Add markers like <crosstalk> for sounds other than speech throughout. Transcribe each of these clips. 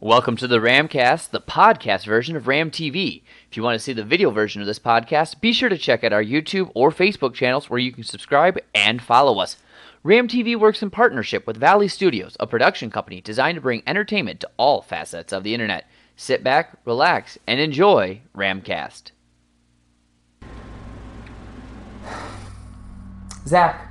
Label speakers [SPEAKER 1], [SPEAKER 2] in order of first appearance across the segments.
[SPEAKER 1] Welcome to the Ramcast, the podcast version of Ram TV. If you want to see the video version of this podcast, be sure to check out our YouTube or Facebook channels where you can subscribe and follow us. Ram TV works in partnership with Valley Studios, a production company designed to bring entertainment to all facets of the internet. Sit back, relax, and enjoy Ramcast. Zach,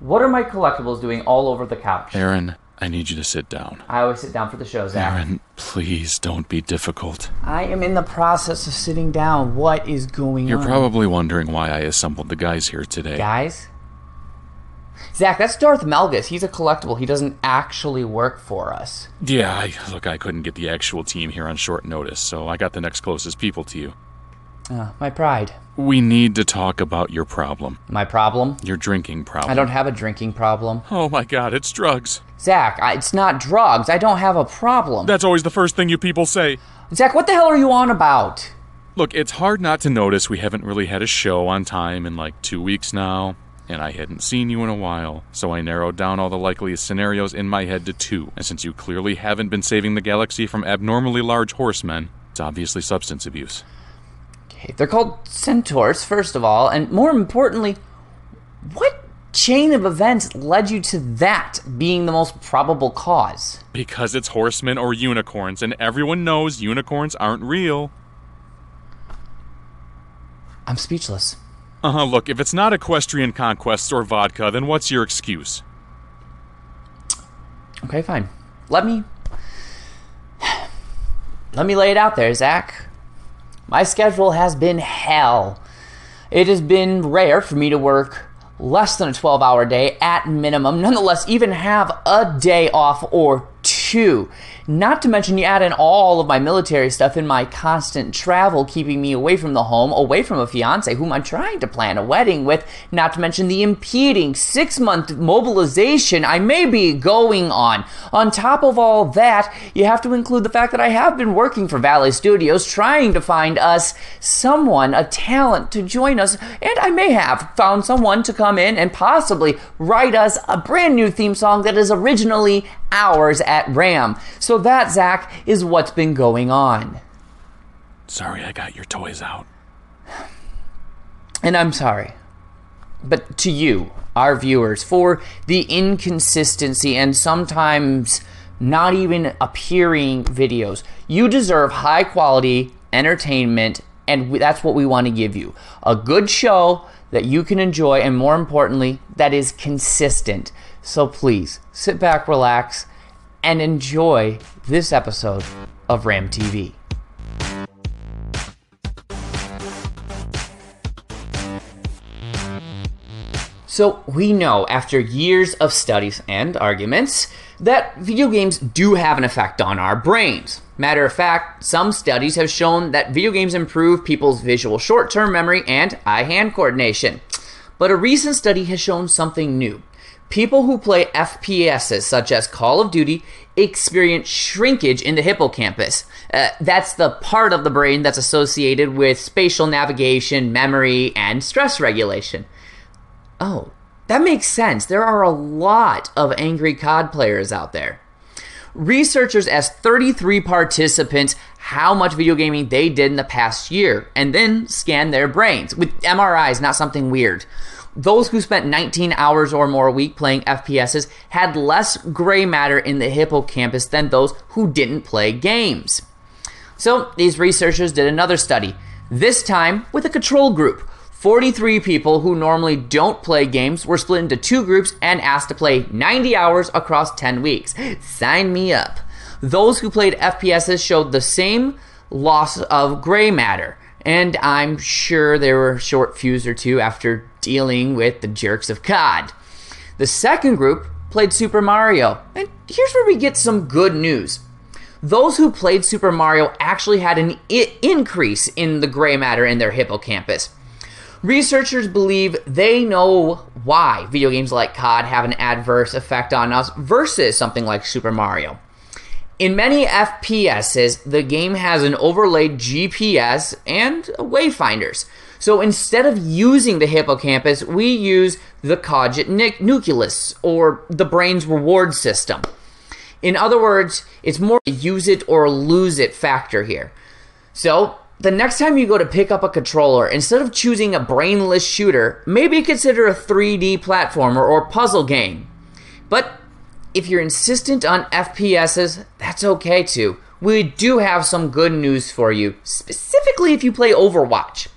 [SPEAKER 1] what are my collectibles doing all over the couch?
[SPEAKER 2] Aaron, I need you to sit down.
[SPEAKER 1] I always sit down for the show, Zach.
[SPEAKER 2] Aaron, please don't be difficult.
[SPEAKER 1] I am in the process of sitting down. What is going on?
[SPEAKER 2] You're probably wondering why I assembled the guys here today.
[SPEAKER 1] Guys? Zach, that's Darth Malgus. He's a collectible. He doesn't actually work for us.
[SPEAKER 2] Yeah, I, look, I couldn't get the actual team here on short notice, so I got the next closest people to you.
[SPEAKER 1] Uh, my pride.
[SPEAKER 2] We need to talk about your problem.
[SPEAKER 1] My problem?
[SPEAKER 2] Your drinking problem.
[SPEAKER 1] I don't have a drinking problem.
[SPEAKER 2] Oh my god, it's drugs.
[SPEAKER 1] Zach, I, it's not drugs. I don't have a problem.
[SPEAKER 2] That's always the first thing you people say.
[SPEAKER 1] Zach, what the hell are you on about?
[SPEAKER 2] Look, it's hard not to notice we haven't really had a show on time in like two weeks now, and I hadn't seen you in a while, so I narrowed down all the likeliest scenarios in my head to two. And since you clearly haven't been saving the galaxy from abnormally large horsemen, it's obviously substance abuse.
[SPEAKER 1] Okay, they're called centaurs, first of all, and more importantly, what chain of events led you to that being the most probable cause?
[SPEAKER 2] Because it's horsemen or unicorns, and everyone knows unicorns aren't real.
[SPEAKER 1] I'm speechless.
[SPEAKER 2] Uh huh, look, if it's not equestrian conquests or vodka, then what's your excuse?
[SPEAKER 1] Okay, fine. Let me. <sighs> Let me lay it out there, Zach. My schedule has been hell. It has been rare for me to work less than a 12 hour day at minimum, nonetheless, even have a day off or two. Not to mention, you add in all of my military stuff and my constant travel, keeping me away from the home, away from a fiance whom I'm trying to plan a wedding with. Not to mention the impeding six month mobilization I may be going on. On top of all that, you have to include the fact that I have been working for Valley Studios trying to find us someone, a talent to join us, and I may have found someone to come in and possibly write us a brand new theme song that is originally ours at RAM. So that, Zach, is what's been going on.
[SPEAKER 2] Sorry, I got your toys out.
[SPEAKER 1] And I'm sorry. But to you, our viewers, for the inconsistency and sometimes not even appearing videos, you deserve high quality entertainment, and that's what we want to give you. A good show that you can enjoy, and more importantly, that is consistent. So please sit back, relax, and enjoy this episode of Ram TV. So, we know after years of studies and arguments that video games do have an effect on our brains. Matter of fact, some studies have shown that video games improve people's visual short term memory and eye hand coordination. But a recent study has shown something new. People who play FPSs, such as Call of Duty, experience shrinkage in the hippocampus. Uh, that's the part of the brain that's associated with spatial navigation, memory, and stress regulation. Oh, that makes sense. There are a lot of angry COD players out there. Researchers asked 33 participants how much video gaming they did in the past year and then scanned their brains with MRIs, not something weird. Those who spent 19 hours or more a week playing FPSs had less gray matter in the hippocampus than those who didn't play games. So, these researchers did another study, this time with a control group. 43 people who normally don't play games were split into two groups and asked to play 90 hours across 10 weeks. Sign me up. Those who played FPSs showed the same loss of gray matter, and I'm sure there were short fuse or two after dealing with the jerks of COD. The second group played Super Mario, and here's where we get some good news. Those who played Super Mario actually had an I- increase in the gray matter in their hippocampus. Researchers believe they know why video games like COD have an adverse effect on us versus something like Super Mario. In many FPSs, the game has an overlaid GPS and wayfinders. So instead of using the hippocampus, we use the caudate nucleus, or the brain's reward system. In other words, it's more a use it or lose it factor here. So, the next time you go to pick up a controller, instead of choosing a brainless shooter, maybe consider a 3D platformer or puzzle game. But if you're insistent on FPSs, that's okay too. We do have some good news for you, specifically if you play Overwatch.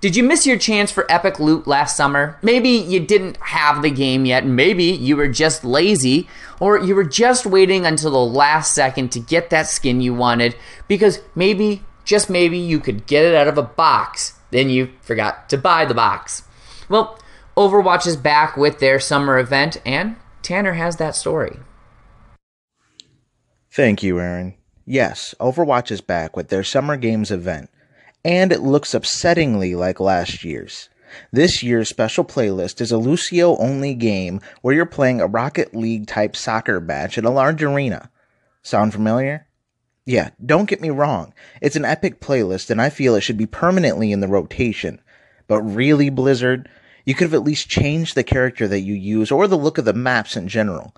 [SPEAKER 1] Did you miss your chance for epic loot last summer? Maybe you didn't have the game yet, maybe you were just lazy, or you were just waiting until the last second to get that skin you wanted because maybe, just maybe, you could get it out of a box, then you forgot to buy the box. Well, Overwatch is back with their summer event, and Tanner has that story.
[SPEAKER 3] Thank you, Aaron. Yes, Overwatch is back with their Summer Games event and it looks upsettingly like last year's. This year's special playlist is a Lucio only game where you're playing a Rocket League type soccer match in a large arena. Sound familiar? Yeah, don't get me wrong. It's an epic playlist and I feel it should be permanently in the rotation. But really, Blizzard, you could have at least changed the character that you use or the look of the maps in general.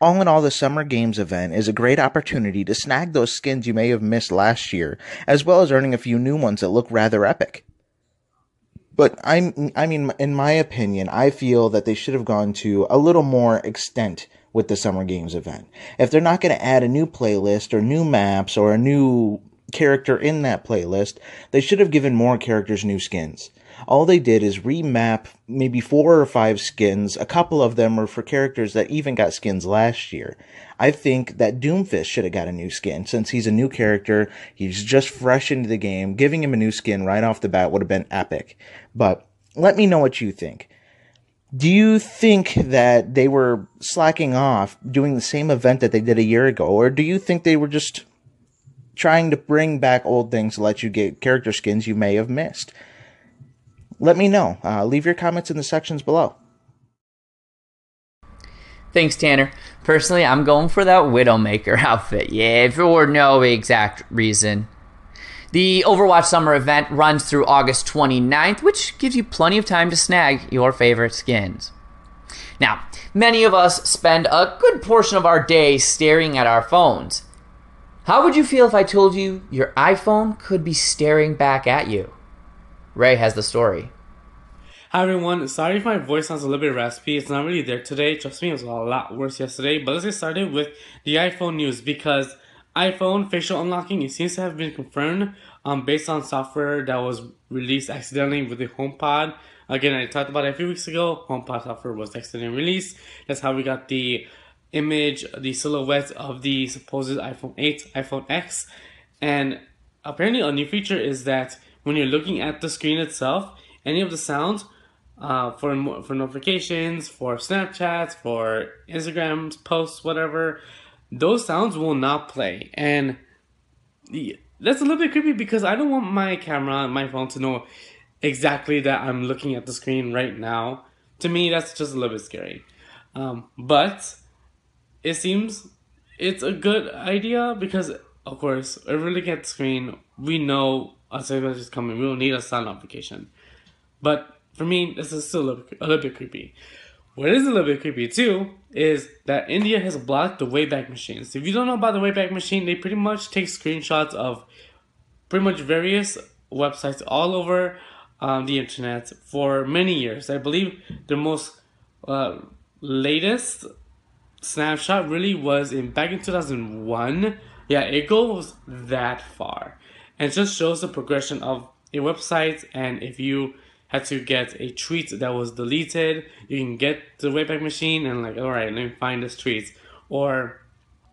[SPEAKER 3] All in all, the Summer Games event is a great opportunity to snag those skins you may have missed last year, as well as earning a few new ones that look rather epic. But I'm, I mean, in my opinion, I feel that they should have gone to a little more extent with the Summer Games event. If they're not going to add a new playlist or new maps or a new character in that playlist, they should have given more characters new skins. All they did is remap maybe four or five skins. A couple of them were for characters that even got skins last year. I think that Doomfist should have got a new skin since he's a new character. He's just fresh into the game. Giving him a new skin right off the bat would have been epic. But let me know what you think. Do you think that they were slacking off doing the same event that they did a year ago? Or do you think they were just trying to bring back old things to let you get character skins you may have missed? Let me know. Uh, leave your comments in the sections below.
[SPEAKER 1] Thanks, Tanner. Personally, I'm going for that Widowmaker <laughs> outfit. Yeah, for no exact reason. The Overwatch Summer event runs through August 29th, which gives you plenty of time to snag your favorite skins. Now, many of us spend a good portion of our day staring at our phones. How would you feel if I told you your iPhone could be staring back at you? Ray has the story.
[SPEAKER 4] Hi everyone, sorry if my voice sounds a little bit raspy. It's not really there today. Trust me, it was a lot worse yesterday. But let's get started with the iPhone news because iPhone facial unlocking it seems to have been confirmed um, based on software that was released accidentally with the HomePod. Again, I talked about it a few weeks ago. HomePod software was accidentally released. That's how we got the image, the silhouette of the supposed iPhone 8, iPhone X. And apparently a new feature is that when you're looking at the screen itself, any of the sounds uh, for for notifications, for Snapchats, for Instagrams, posts, whatever, those sounds will not play. And that's a little bit creepy because I don't want my camera, my phone to know exactly that I'm looking at the screen right now. To me, that's just a little bit scary. Um, but it seems it's a good idea because, of course, if we're looking at the screen, we know a signal is coming. We don't need a sound notification. But for me, this is still a little, a little bit creepy. What is a little bit creepy too is that India has blocked the Wayback Machines. If you don't know about the Wayback Machine, they pretty much take screenshots of pretty much various websites all over um, the internet for many years. I believe the most uh, latest snapshot really was in back in 2001. Yeah, it goes that far and just shows the progression of a website and if you had to get a tweet that was deleted. You can get the wayback machine and like all right let me find this tweet or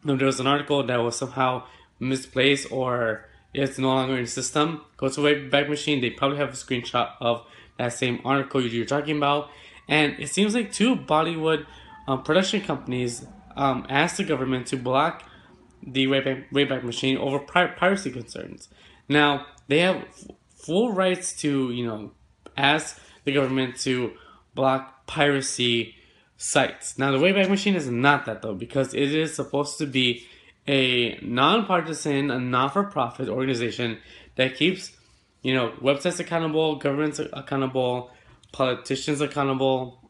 [SPEAKER 4] there was an article that was somehow misplaced or it's no longer in system. Go to wayback machine. They probably have a screenshot of that same article you're talking about. And it seems like two bollywood um, production companies um, asked the government to block the wayback, wayback machine over piracy concerns. Now, they have f- full rights to, you know, ask the government to block piracy sites. Now, the Wayback Machine is not that though, because it is supposed to be a nonpartisan, a not-for-profit organization that keeps, you know, websites accountable, governments accountable, politicians accountable,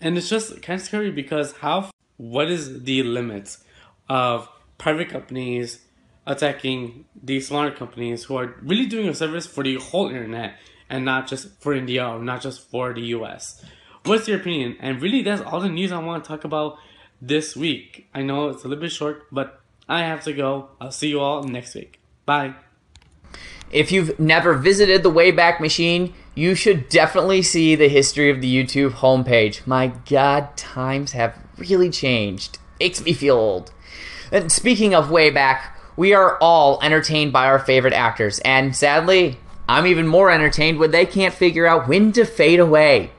[SPEAKER 4] and it's just kind of scary because how, what is the limit of private companies attacking these smaller companies who are really doing a service for the whole internet and not just for India not just for the US. What's your opinion? And really, that's all the news I want to talk about this week. I know it's a little bit short, but I have to go. I'll see you all next week. Bye.
[SPEAKER 1] If you've never visited the Wayback Machine, you should definitely see the history of the YouTube homepage. My god, times have really changed. Makes me feel old. And speaking of Wayback, we are all entertained by our favorite actors, and sadly, I'm even more entertained when they can't figure out when to fade away.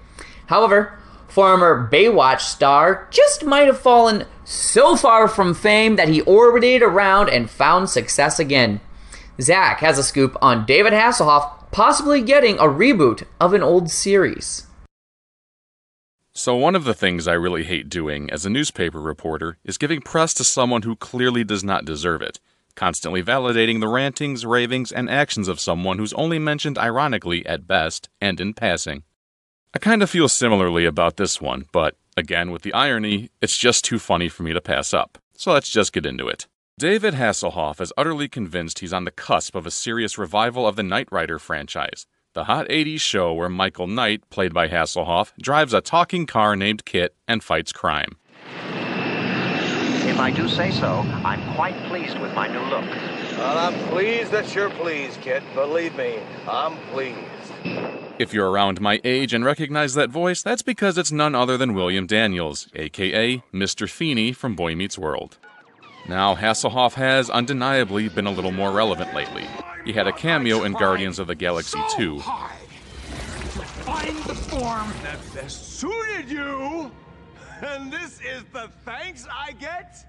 [SPEAKER 1] However, former Baywatch star just might have fallen so far from fame that he orbited around and found success again. Zach has a scoop on David Hasselhoff possibly getting a reboot of an old series.
[SPEAKER 2] So, one of the things I really hate doing as a newspaper reporter is giving press to someone who clearly does not deserve it, constantly validating the rantings, ravings, and actions of someone who's only mentioned ironically at best and in passing. I kind of feel similarly about this one, but again, with the irony, it's just too funny for me to pass up. So let's just get into it. David Hasselhoff is utterly convinced he's on the cusp of a serious revival of the Knight Rider franchise, the hot 80s show where Michael Knight, played by Hasselhoff, drives a talking car named KITT and fights crime.
[SPEAKER 5] If I do say so, I'm quite pleased with my new look.
[SPEAKER 6] Well, I'm pleased that you're pleased, KITT. Believe me, I'm pleased.
[SPEAKER 2] If you're around my age and recognize that voice, that's because it's none other than William Daniels, aka Mr. Feeney from Boy Meets World. Now, Hasselhoff has undeniably been a little more relevant lately. He had a cameo in Guardians of the Galaxy 2.
[SPEAKER 7] Find the form that best suited you, and this is the thanks I get?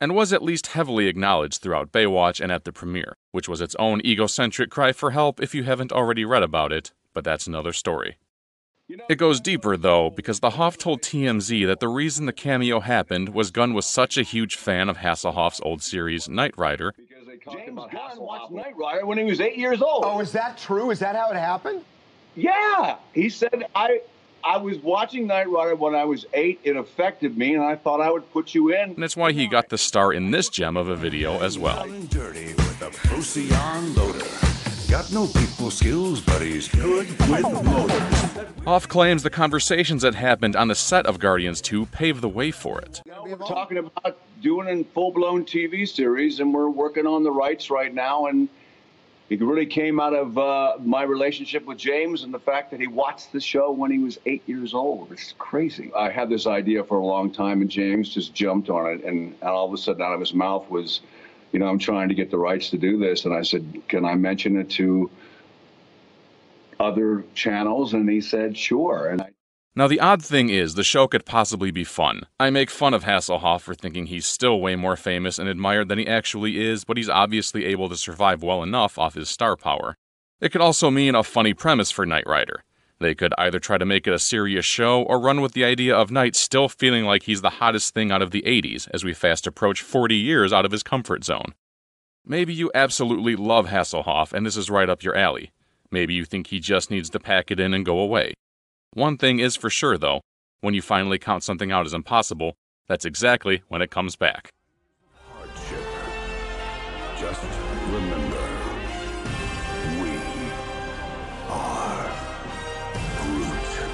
[SPEAKER 2] And was at least heavily acknowledged throughout Baywatch and at the premiere, which was its own egocentric cry for help if you haven't already read about it, but that's another story. It goes deeper, though, because the Hoff told TMZ that the reason the cameo happened was Gunn was such a huge fan of Hasselhoff's old series, Knight Rider.
[SPEAKER 8] James Gunn watched Knight Rider when he was eight years old.
[SPEAKER 9] Oh, is that true? Is that how it happened?
[SPEAKER 8] Yeah, he said I I was watching Knight Rider when I was eight. It affected me, and I thought I would put you in.
[SPEAKER 2] And that's why he got the star in this gem of a video as well.
[SPEAKER 7] Dirty with a Procyon loader. Got no people skills, but he's good with motors.
[SPEAKER 2] Hoff claims the conversations that happened on the set of Guardians 2 paved the way for it.
[SPEAKER 8] Now we're talking about doing a full-blown TV series, and we're working on the rights right now. And it really came out of uh, my relationship with James and the fact that he watched the show when he was eight years old. It's crazy. I had this idea for a long time, and James just jumped on it, and, and all of a sudden, out of his mouth was, "You know, I'm trying to get the rights to do this." And I said, "Can I mention it to other channels?" And he said, "Sure." And I.
[SPEAKER 2] Now, the odd thing is, the show could possibly be fun. I make fun of Hasselhoff for thinking he's still way more famous and admired than he actually is, but he's obviously able to survive well enough off his star power. It could also mean a funny premise for Knight Rider. They could either try to make it a serious show or run with the idea of Knight still feeling like he's the hottest thing out of the 80s as we fast approach 40 years out of his comfort zone. Maybe you absolutely love Hasselhoff and this is right up your alley. Maybe you think he just needs to pack it in and go away. One thing is for sure, though when you finally count something out as impossible, that's exactly when it comes back.
[SPEAKER 7] Hardship. Just remember, we are Groot.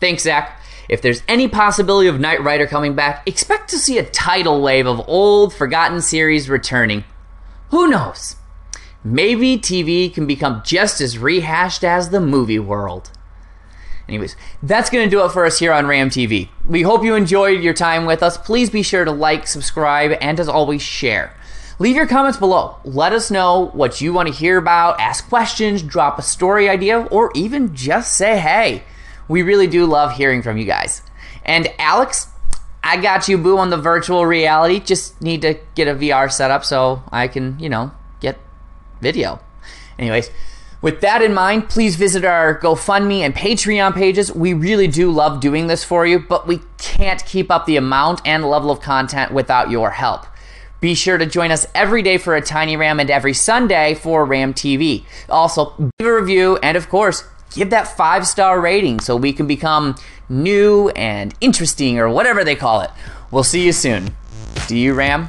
[SPEAKER 1] Thanks, Zach. If there's any possibility of Knight Rider coming back, expect to see a tidal wave of old, forgotten series returning. Who knows? Maybe TV can become just as rehashed as the movie world. Anyways, that's going to do it for us here on Ram TV. We hope you enjoyed your time with us. Please be sure to like, subscribe, and as always, share. Leave your comments below. Let us know what you want to hear about, ask questions, drop a story idea, or even just say hey. We really do love hearing from you guys. And Alex, I got you, boo, on the virtual reality. Just need to get a VR set up so I can, you know, get video. Anyways, with that in mind, please visit our GoFundMe and Patreon pages. We really do love doing this for you, but we can't keep up the amount and level of content without your help. Be sure to join us every day for a Tiny Ram and every Sunday for Ram TV. Also, leave a review and, of course, give that five star rating so we can become new and interesting or whatever they call it. We'll see you soon. Do you, Ram?